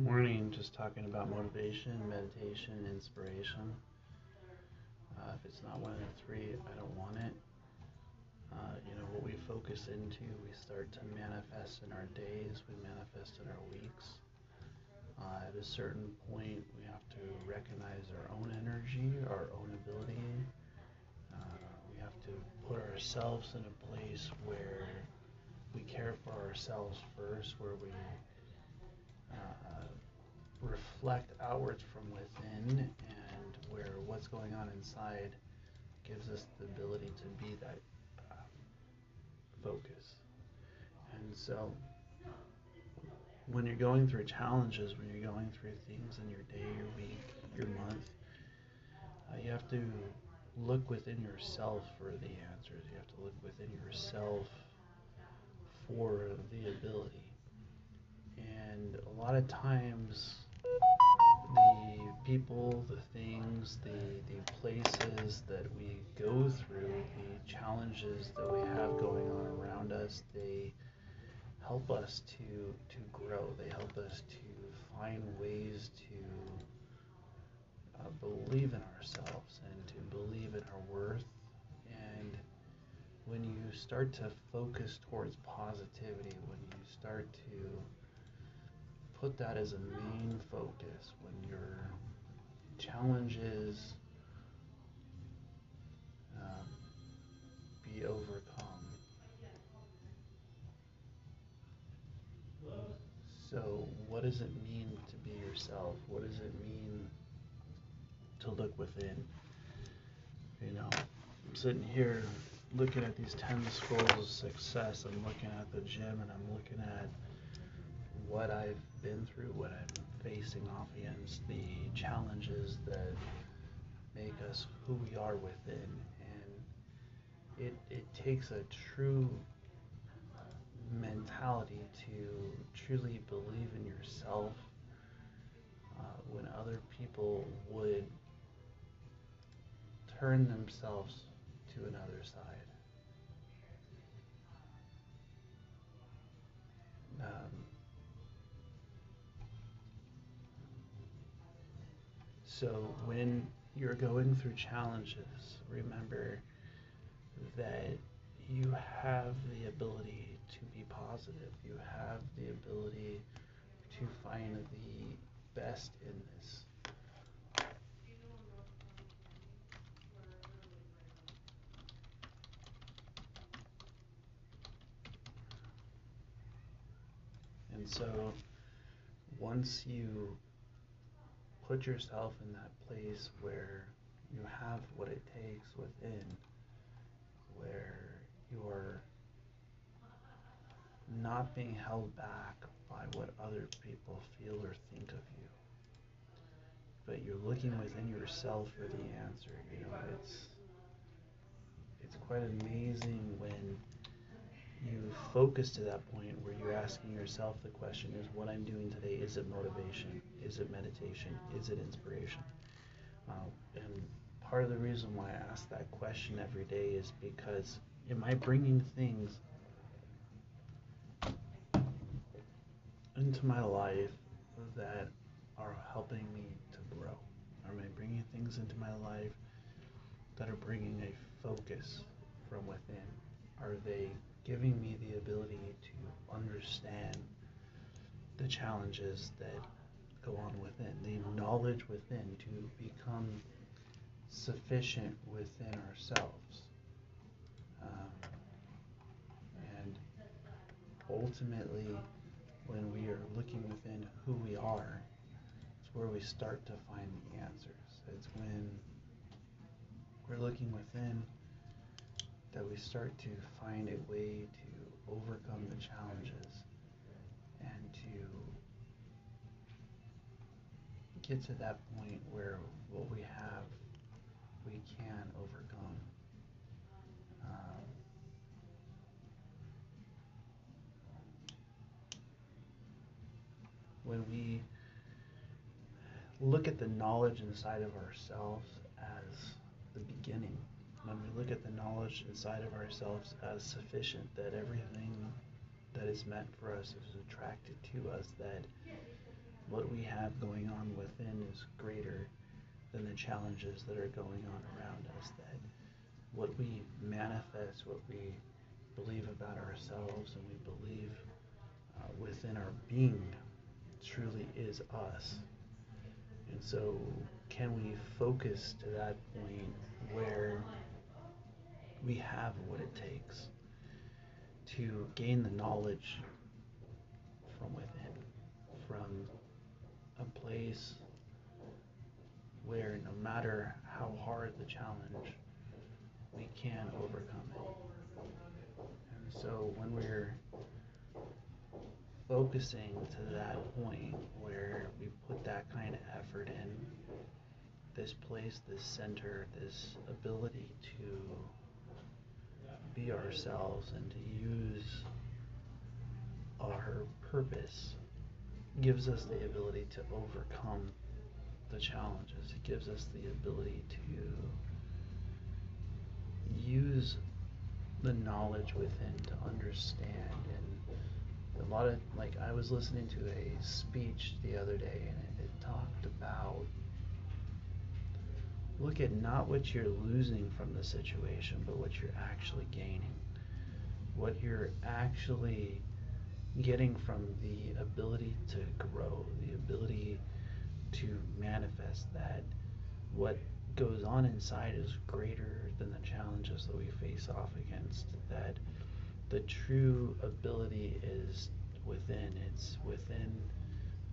morning just talking about motivation, meditation, inspiration. Uh, if it's not one of the three, I don't want it. Uh, you know, what we focus into, we start to manifest in our days, we manifest in our weeks. Uh, at a certain point, we have to recognize our own energy, our own ability. Uh, we have to put ourselves in a place where we care for ourselves first, where we uh, reflect outwards from within and where what's going on inside gives us the ability to be that um, focus. And so when you're going through challenges, when you're going through things in your day, your week, your month, uh, you have to look within yourself for the answers. You have to look within yourself for the ability. And a lot of times, the people, the things, the, the places that we go through, the challenges that we have going on around us, they help us to, to grow. They help us to find ways to uh, believe in ourselves and to believe in our worth. And when you start to focus towards positivity, when you start to put that as a main focus when your challenges um, be overcome. So, what does it mean to be yourself? What does it mean to look within? You know, I'm sitting here looking at these 10 scrolls of success. I'm looking at the gym and I'm looking at what I've been through, what I'm facing off against, the challenges that make us who we are within. And it, it takes a true mentality to truly believe in yourself uh, when other people would turn themselves to another side. So when you're going through challenges, remember that you have the ability to be positive. You have the ability to find the best in this. And so once you put yourself in that place where you have what it takes within, where you're not being held back by what other people feel or think of you. But you're looking within yourself for the answer. You know, it's it's quite amazing when you focus to that point where you're asking yourself the question is what I'm doing today, is it motivation? Is it meditation? Is it inspiration? Uh, and part of the reason why I ask that question every day is because am I bringing things into my life that are helping me to grow? Am I bringing things into my life that are bringing a focus from within? Are they giving me the ability to understand the challenges that go on within, the knowledge within to become sufficient within ourselves. Um, and ultimately, when we are looking within who we are, it's where we start to find the answers. It's when we're looking within that we start to find a way to overcome the challenges and to get to that point where what we have we can overcome. Um, when we look at the knowledge inside of ourselves as the beginning when we look at the knowledge inside of ourselves as sufficient, that everything that is meant for us is attracted to us, that what we have going on within is greater than the challenges that are going on around us. That what we manifest, what we believe about ourselves, and we believe uh, within our being truly is us. And so, can we focus to that point where we have what it takes to gain the knowledge from within, from a place where no matter how hard the challenge, we can overcome it. And so when we're focusing to that point where we put that kind of effort in, this place, this center, this ability to be ourselves and to use our purpose gives us the ability to overcome the challenges. It gives us the ability to use the knowledge within to understand and a lot of like I was listening to a speech the other day and it, it talked about look at not what you're losing from the situation but what you're actually gaining what you're actually getting from the ability to grow the ability to manifest that what goes on inside is greater than the challenges that we face off against. That the true ability is within, it's within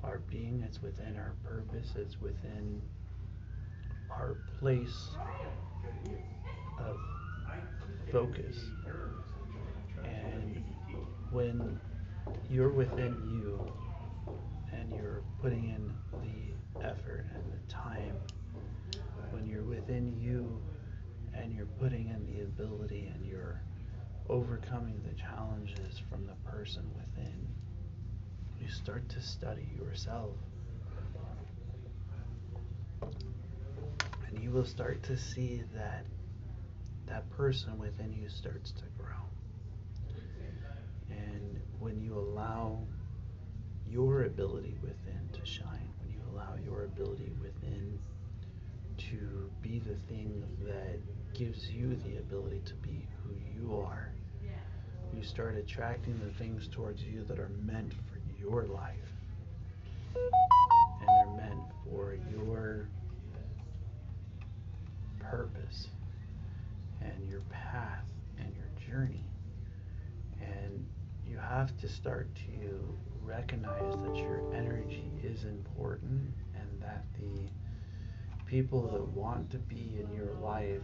our being, it's within our purpose, it's within our place of focus. And when you're within you and you're putting in the effort and the time when you're within you and you're putting in the ability and you're overcoming the challenges from the person within, you start to study yourself. You will start to see that that person within you starts to grow. And when you allow your ability within to shine, when you allow your ability within to be the thing that gives you the ability to be who you are. You start attracting the things towards you that are meant for your life. And they're meant for your purpose and your path and your journey. And you have to start to recognize that your energy is important and that the people that want to be in your life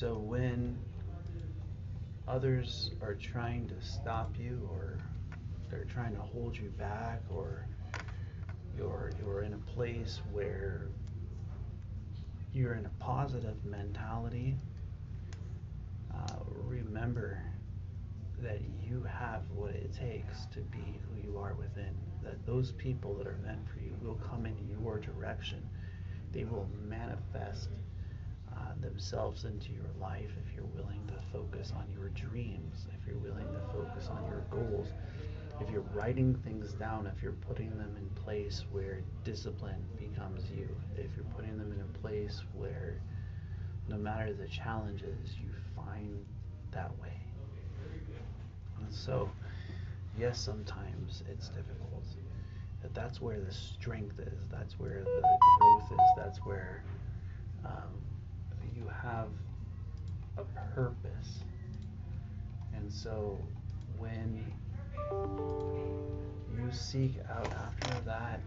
So when others are trying to stop you or they're trying to hold you back or you're you're in a place where you're in a positive mentality uh, remember that you have what it takes to be who you are within. That those people that are meant for you will come in your direction. They will manifest uh, themselves into your life if you're willing to focus on your dreams if you're willing to focus on your goals if you're writing things down, if you're putting them in place where discipline becomes you, if you're putting them in a place where no matter the challenges, you find that way. And so, yes, sometimes it's difficult. But that's where the strength is. That's where the growth is. That's where um, you have a purpose. And so, when you seek out after that,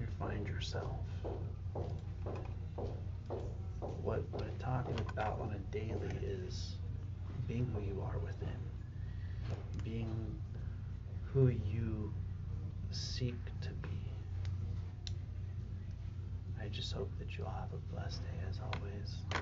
you find yourself. What we're talking about on a daily is being who you are within, being who you seek that you'll have a blessed day as always.